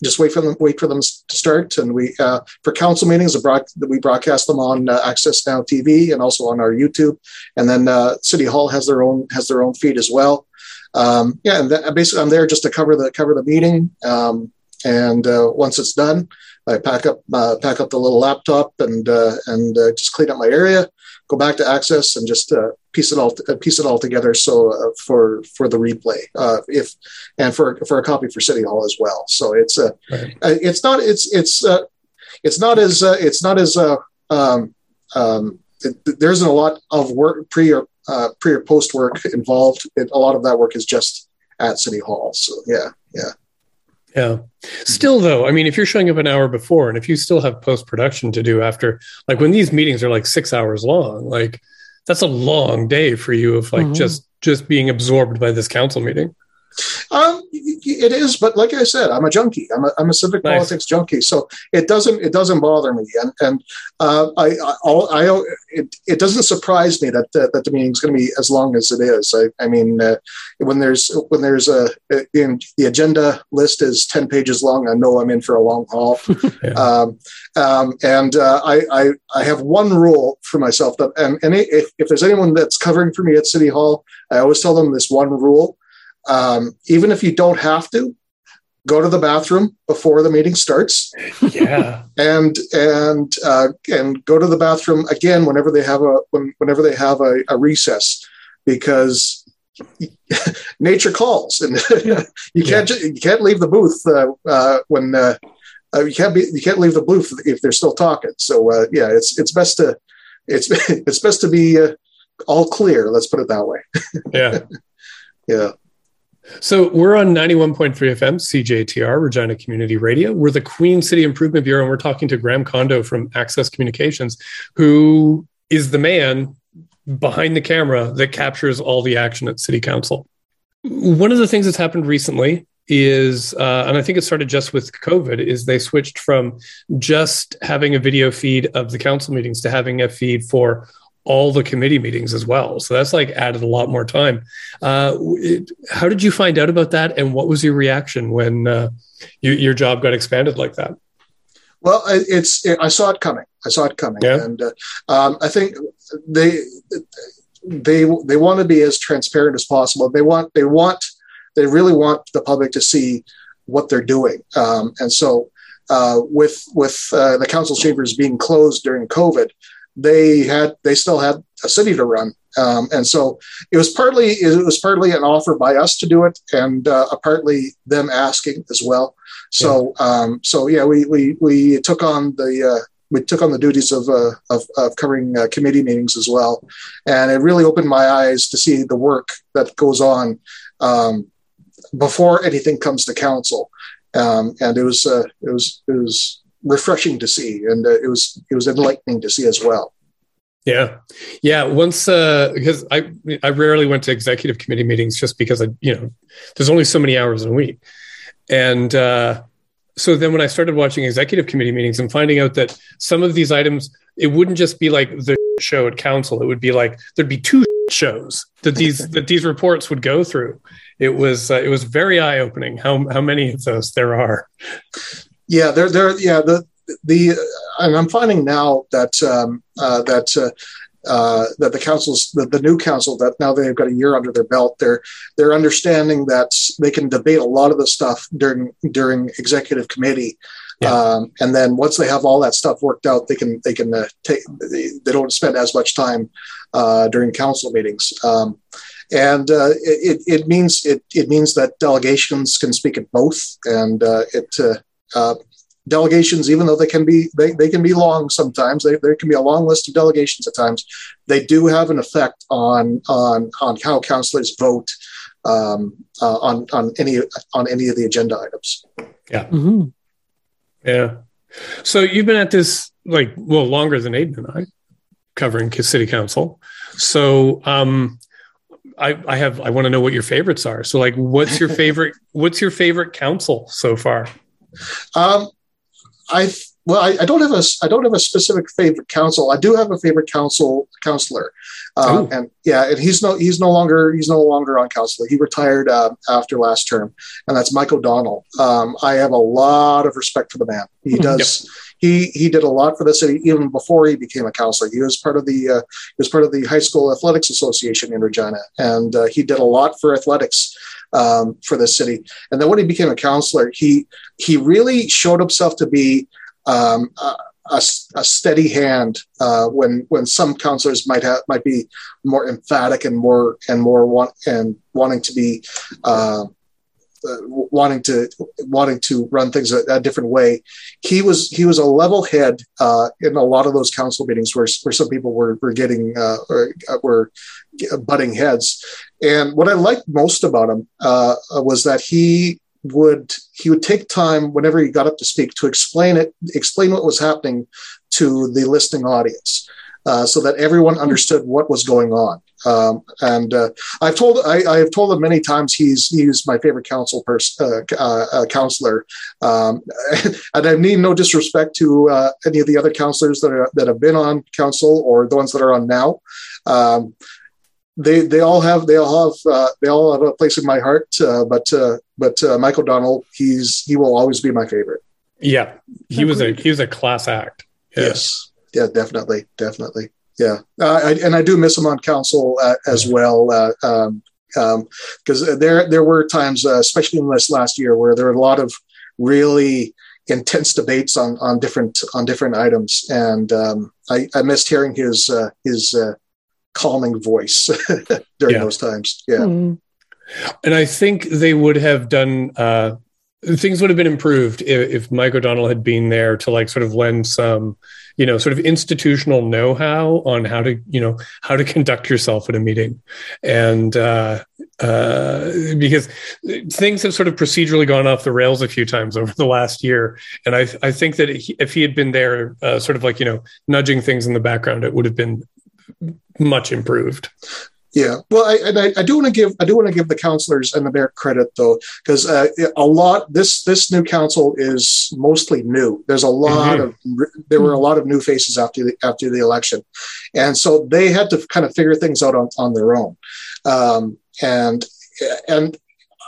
just wait for them wait for them to start. And we uh, for council meetings we broadcast them on uh, access now tv and also on our youtube. And then uh, city hall has their own has their own feed as well. Um, yeah and that, basically i'm there just to cover the cover the meeting. Um, and uh, once it's done i pack up pack up the little laptop and uh, and just clean up my area go back to access and just uh, piece it all uh, piece it all together. So uh, for for the replay, uh, if and for for a copy for City Hall as well. So it's uh, Right. uh, it's not it's it's uh, it's not as uh, it's not as uh, um, um, it, there isn't a lot of work pre or uh, pre or post work involved. It, a lot of that work is just at City Hall. So yeah, yeah. Yeah. Still, though, I mean, if you're showing up an hour before and if you still have post production to do after, like when these meetings are like six hours long, like that's a long day for you of like Mhm. just just being absorbed by this council meeting. Um, it is, but like I said, I'm a junkie. I'm a, I'm a civic Nice. politics junkie, so it doesn't it doesn't bother me, and and uh, I I, I it, it doesn't surprise me that uh, that the meeting's going to be as long as it is. I, I mean, uh, when there's when there's a in, the agenda list is ten pages long, I know I'm in for a long haul. Yeah. um, um, and uh, I, I I have one rule for myself that and, and if, if there's anyone that's covering for me at City Hall, I always tell them this one rule um, even if you don't have to go to the bathroom before the meeting starts. Yeah. and and uh, and go to the bathroom again whenever they have a when, whenever they have a, a recess because nature calls and you can't ju- you can't leave the booth uh, uh, when uh, uh, you can't be you can't leave the booth if they're still talking. So uh, yeah it's it's best to it's it's best to be uh, all clear let's put it that way. Yeah. yeah So we're on 91.3 FM, CJTR, Regina Community Radio. We're the Queen City Improvement Bureau, and we're talking to Graham Condo from Access Communications, who is the man behind the camera that captures all the action at City Council. One of the things that's happened recently is, uh, and I think it started just with COVID, is they switched from just having a video feed of the council meetings to having a feed for all the committee meetings as well. So that's like added a lot more time. Uh, it, how did you find out about that, and what was your reaction when uh, you, your job got expanded like that? Well, I- it's I saw it coming. I saw it coming, Yeah. and uh, um, I think they they they want to be as transparent as possible. They want they want they really want the public to see what they're doing, um, and so uh, with with uh, the council chambers being closed during COVID, they had they still had a city to run, um, and so it was partly it was partly an offer by us to do it, and uh, partly them asking as well. So um, so yeah, we we we took on the uh, we took on the duties of uh, of, of covering uh, committee meetings as well, and it really opened my eyes to see the work that goes on um, before anything comes to council, um, and it was uh, it was it was refreshing to see, and uh, it was it was enlightening to see as well. Yeah, yeah. Once uh, because I I rarely went to executive committee meetings just because I you know there's only so many hours in a week, and uh, so then when I started watching executive committee meetings and finding out that some of these items it wouldn't just be like the show at council, it would be like there'd be two shows that these that these reports would go through. It was uh, it was very eye opening how how many of those there are. Yeah, they're they're yeah the the and I'm finding now that um, uh, that. Uh, uh, that the councils, the, the new council, that now they've got a year under their belt, they're they're understanding that they can debate a lot of the stuff during during executive committee, Yeah. um, and then once they have all that stuff worked out, they can they can uh, take they, they don't spend as much time uh, during council meetings. Um, and uh, it, it means it, it means that delegations can speak at both, and uh, it uh, delegations, even though they can be they, they can be long sometimes, they, there can be a long list of delegations at times. They do have an effect on on on how councillors vote um, uh, on on any on any of the agenda items. hmm Yeah. So you've been at this like well longer than Aiden and I covering city council. So um I I have I want to know what your favorites are. So like what's your favorite what's your favorite council so far? Um, I well, I, I don't have a I don't have a specific favorite council. I do have a favorite council counselor, uh, and yeah, and he's no he's no longer he's no longer on council. He retired uh, after last term, and that's Mike O'Donnell. Um, I have a lot of respect for the man. He Mhm. does. He, he did a lot for the city even before he became a counselor. He was part of the uh, he was part of the high school athletics association in Regina, and uh, he did a lot for athletics um, for the city. And then when he became a counselor, he he really showed himself to be um, a, a steady hand uh, when when some counselors might have might be more emphatic and more and more want and wanting to be uh, uh, wanting to wanting to run things a, a, different way. He was he was a level head uh, in a lot of those council meetings where, where some people were were getting uh, or uh, were butting heads. And what I liked most about him uh, was that he would he would take time whenever he got up to speak to explain it explain what was happening to the listening audience uh, so that everyone understood what was going on. Um, and uh, I've told I, I, have told him many times he's he's my favorite council person uh, uh, uh counselor, um, and I mean no disrespect to uh, any of the other counselors that are, that have been on council or the ones that are on now. Um, they they all have they all have they all have a place in my heart, but but Mike O'Donnell he's he will always be my favorite. Yeah, he was a he was a class act. Yeah. Yes yeah, definitely, definitely, yeah. Uh, I, and I do miss him on council uh, as well, uh, um, because um, there there were times, uh, especially in this last year, where there were a lot of really intense debates on on different on different items, and um, I, I missed hearing his uh, his uh, calming voice during yeah. those times. Yeah. Mm. And I think they would have done things would have been improved if, if, Mike O'Donnell had been there to like sort of lend some, you know, sort of institutional know-how on how to, you know, how to conduct yourself at a meeting, and uh, uh, because things have sort of procedurally gone off the rails a few times over the last year, and I I think that if he had been there, uh, sort of like you know, nudging things in the background, it would have been much improved. Yeah, well, I, and I, I, do want to give I do want to give the counselors and the mayor credit though, because uh, a lot this this new council is mostly new. There's a lot mm-hmm. of there were a lot of new faces after the after the election, and so they had to kind of figure things out on, on their own, um, and and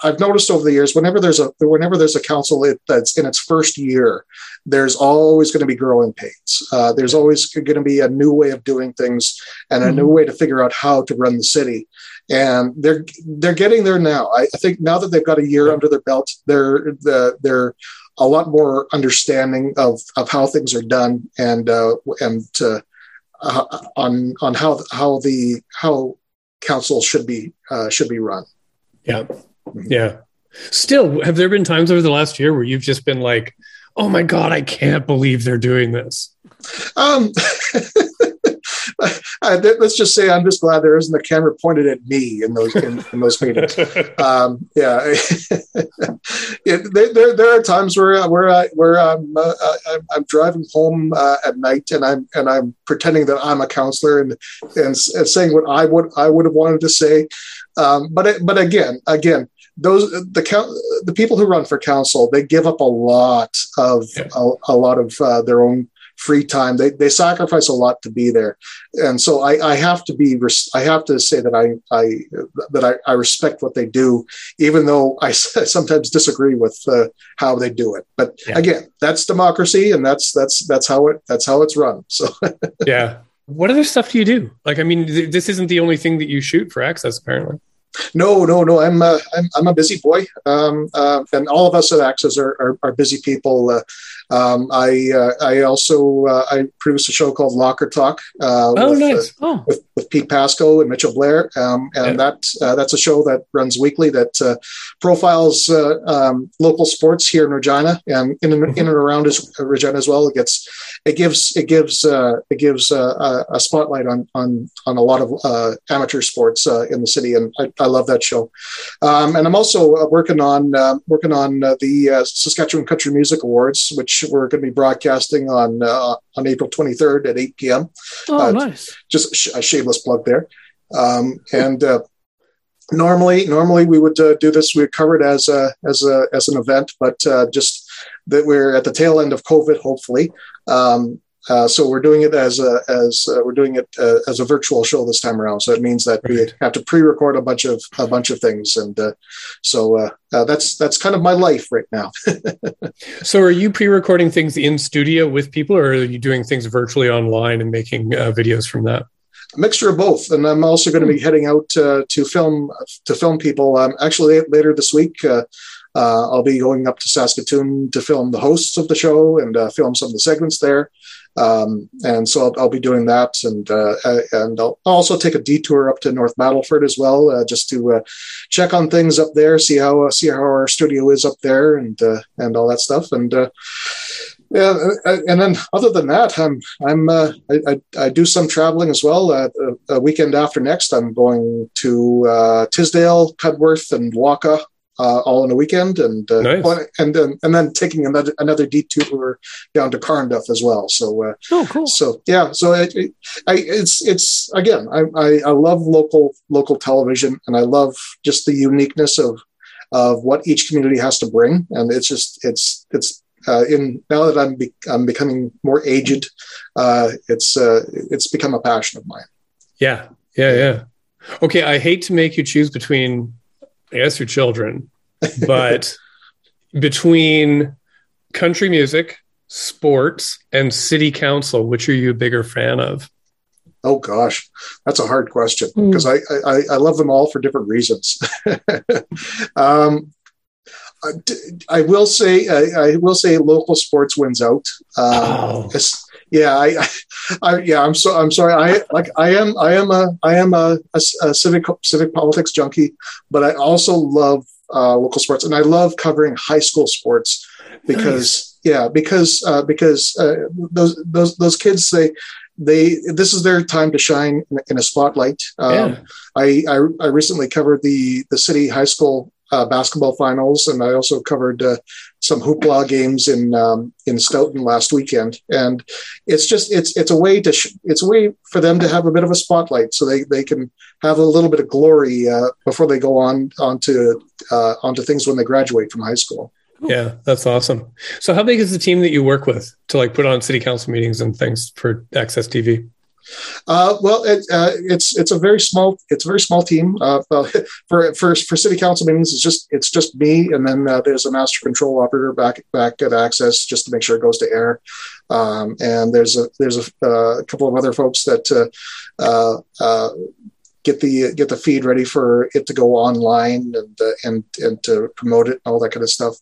I've noticed over the years, whenever there's a whenever there's a council that's in its first year, there's always going to be growing pains. Uh, there's always going to be a new way of doing things and a mm-hmm. new way to figure out how to run the city. And they're they're getting there now. I, I think now that they've got a year under their belt, they're the, they're a lot more understanding of of how things are done and uh, and uh, on on how how the how council should be uh, should be run. Yeah. Yeah. Still, have there been times over the last year where you've just been like, "Oh my god, I can't believe they're doing this"? Um, let's just say I'm just glad there isn't a camera pointed at me in those in, in those meetings. Um, yeah, it, there, there are times where where I where I'm uh, I'm, I'm, driving home uh, at night and I'm and I'm pretending that I'm a counselor and, and and saying what I would I would have wanted to say. Um, but but again again those the the people who run for council they give up a lot of yeah. a, a, lot of uh, their own free time. They, they sacrifice a lot to be there. And so I, I have to be I have to say that I, I that I, I respect what they do even though I sometimes disagree with uh, how they do it. But yeah. again that's democracy and that's that's that's how it that's how it's run. So yeah what other stuff do you do like I mean th- this isn't the only thing that you shoot for access apparently no, no, no. I'm uh, I'm, I'm a busy boy, um, uh, and all of us at Access are, are, are busy people. Uh, um, I uh, I also uh, I produce a show called Locker Talk. Uh, oh, with, nice. Oh. With, with, Pete Pasco and Mitchell Blair, um, and yeah. that that's a show that runs weekly that profiles um, local sports here in Regina and in, mm-hmm. in and around Regina as well. It gets it gives it gives it gives a spotlight on on on a lot of amateur sports in the city, and I, I love that show. Um, and I'm also uh, working on uh, working on uh, the uh, Saskatchewan Country Music Awards, which we're going to be broadcasting on uh, on April 23rd at 8 p.m. Oh, uh, nice! Just a, sh- a, shameless plug there. Um, and normally, normally we would do this. We would cover it as a as a as an event, but just that we're at the tail end of COVID, hopefully. Um, uh, so we're doing it as a as uh, we're doing it uh, as a virtual show this time around. So it means that we have to pre-record a bunch of a bunch of things, and uh, so uh, uh, that's that's kind of my life right now. so are you pre-recording things in studio with people, or are you doing things virtually online and making videos from that? A mixture of both, and I'm also going to be heading out to film to film people. Um, actually, later this week. Uh, I'll be going up to Saskatoon to film the hosts of the show and uh, film some of the segments there. Um, and so I'll, I'll, be doing that, and uh, and I'll also take a detour up to North Battleford as well, uh, just to uh, check on things up there, see how see how our studio is up there, and and all that stuff, and yeah, and then other than that, I'm I'm uh, I, I, I, do some traveling as well. Uh, a weekend after next, I'm going to uh, Tisdale, Cudworth, and Wakaw uh, all in a weekend, and uh, nice. and then and then taking another another detour down to Carnduff as well. So uh, oh, cool. So yeah, so it, it, I, it's it's again, I, I I love local local television, and I love just the uniqueness of of what each community has to bring, and it's just it's it's uh, in now that I'm be, I'm becoming more aged, uh, it's uh, it's become a passion of mine. Yeah, yeah, yeah. Okay, I hate to make you choose between, I guess, your children, but between country music, sports, and city council, which are you a bigger fan of? Oh gosh, that's a hard question because mm. I, I, I love them all for different reasons. um, I will say I, I, will say local sports wins out. Um, oh. Yeah, I, I, yeah, I'm so I'm sorry. I like I am I am a I am a, a, a civic civic politics junkie, but I also love uh, local sports, and I love covering high school sports because nice. yeah, because uh, because uh, those those those kids they they this is their time to shine in, in a spotlight. Um, yeah. I, I, I recently covered the the city high school uh, basketball finals, and I also covered uh, some hoopla games in um, in Stoughton last weekend. And it's just it's it's a way to sh- it's a way for them to have a bit of a spotlight, so they they can have a little bit of glory uh, before they go on onto uh, onto things when they graduate from high school. Yeah, that's awesome. So, how big is the team that you work with to like put on city council meetings and things for Access TV? Uh, well, it, uh, it's it's a very small it's a very small team. Uh, for for for city council meetings, it's just it's just me, and then uh, there's a master control operator back back at Access just to make sure it goes to air. Um, and there's a there's a, uh, couple of other folks that uh, get the get the feed ready for it to go online and and and to promote it and all that kind of stuff.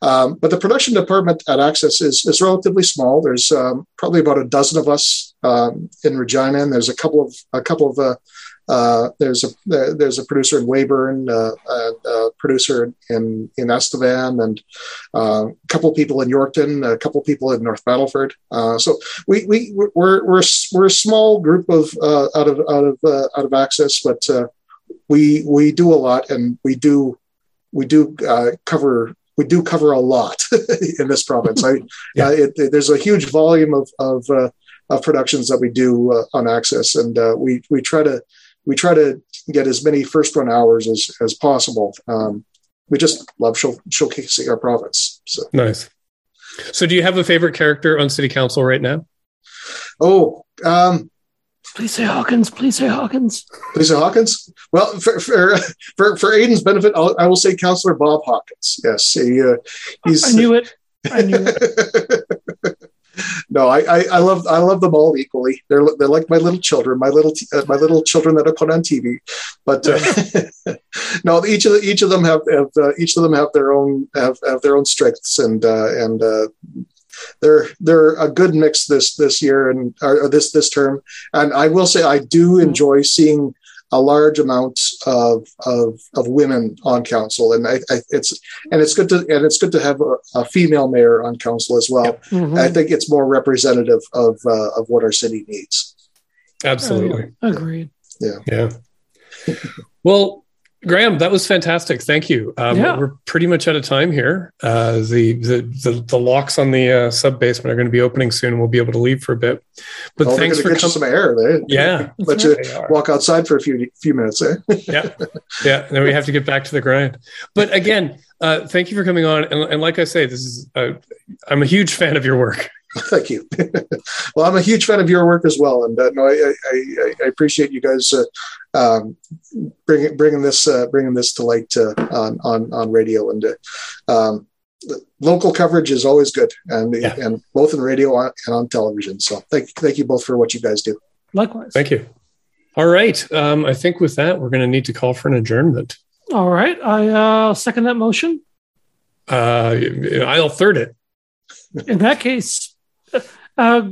Um, but the production department at Access is, is relatively small. There's um, probably about a dozen of us um, in Regina, and there's a couple of a couple of uh, uh, there's a there's a producer in Weyburn, uh, a, producer in in Estevan, and uh, a couple people in Yorkton, a couple people in North Battleford. Uh, so we we we're we're we're a small group of uh, out of out of out of Access, but we we do a lot, and we do we do cover we do cover a lot in this province. I, yeah. uh, it, it, there's a huge volume of of, uh, of productions that we do uh, on Access, and uh, we we try to we try to get as many first run hours as as possible. Um, we just love show, showcasing our province. So nice. So, do you have a favorite character on City Council right now? Oh, um, Please say Hawkins. Please say Hawkins. Please say Hawkins. Well, for for for, for Aiden's benefit, I'll, I will say Councillor Bob Hawkins. Yes, he, uh, he's. I knew it. I knew it. no, I, I, I love I love them all equally. They're they're like my little children, my little uh, my little children that I put on TV. But uh, no, each of the, each of them have, have uh, each of them have their own have, have their own strengths and uh, and uh, they're they're a good mix this this year and or this this term. And I will say I do mm-hmm. enjoy seeing a large amount of of, of women on council, and I, I, it's and it's good to and it's good to have a, a female mayor on council as well. Mm-hmm. I think it's more representative of uh, of what our city needs. Absolutely, agreed. Yeah, yeah. well, Graham, that was fantastic. Thank you. Um, yeah. We're pretty much out of time here. Uh, the, the, the the locks on the uh, sub basement are going to be opening soon. We'll be able to leave for a bit. But oh, thanks for coming. some air. They, yeah, let you walk outside for a few few minutes. Eh? yeah, yeah. Then we have to get back to the grind. But again, uh, thank you for coming on. And, and like I say, this is uh, I'm a huge fan of your work. Thank you. well, I'm a huge fan of your work as well, and uh, no, I, I, I, appreciate you guys uh, um, bringing bringing this uh, bringing this to light uh, on on on radio and uh, um, local coverage is always good, and yeah. and both in radio and on television. So thank thank you both for what you guys do. Likewise. Thank you. All right. Um, I think with that, we're going to need to call for an adjournment. All right. I uh, second that motion. Uh, I'll third it. In that case, uh,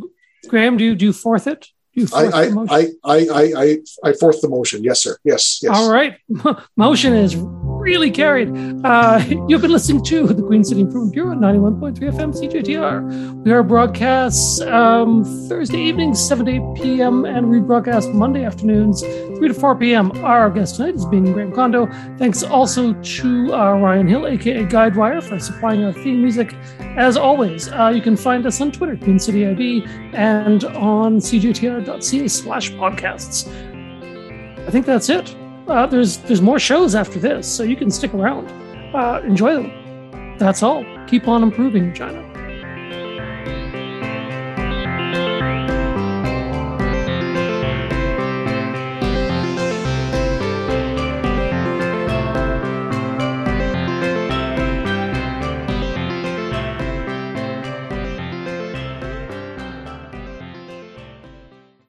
Graham, do you do you it? Do you fourth I, I, the motion? I, I, I, I, I fourth the motion. Yes, sir. Yes, yes. All right. Motion is really carried. Uh, you've been listening to the Queen City Improvement Bureau 91.3 FM CJTR. We are broadcast um, Thursday evenings, 7 to 8 p.m., and rebroadcast Monday afternoons, 3 to 4 p.m. Our guest tonight is being Graham Condo. Thanks also to uh, Ryan Hill, aka Guidewire, for supplying our theme music. As always, uh, you can find us on Twitter, Queen City IB, and on cjtr.ca slash podcasts. I think that's it. Uh, there's there's more shows after this, so you can stick around. Uh, enjoy them. That's all. Keep on improving, China.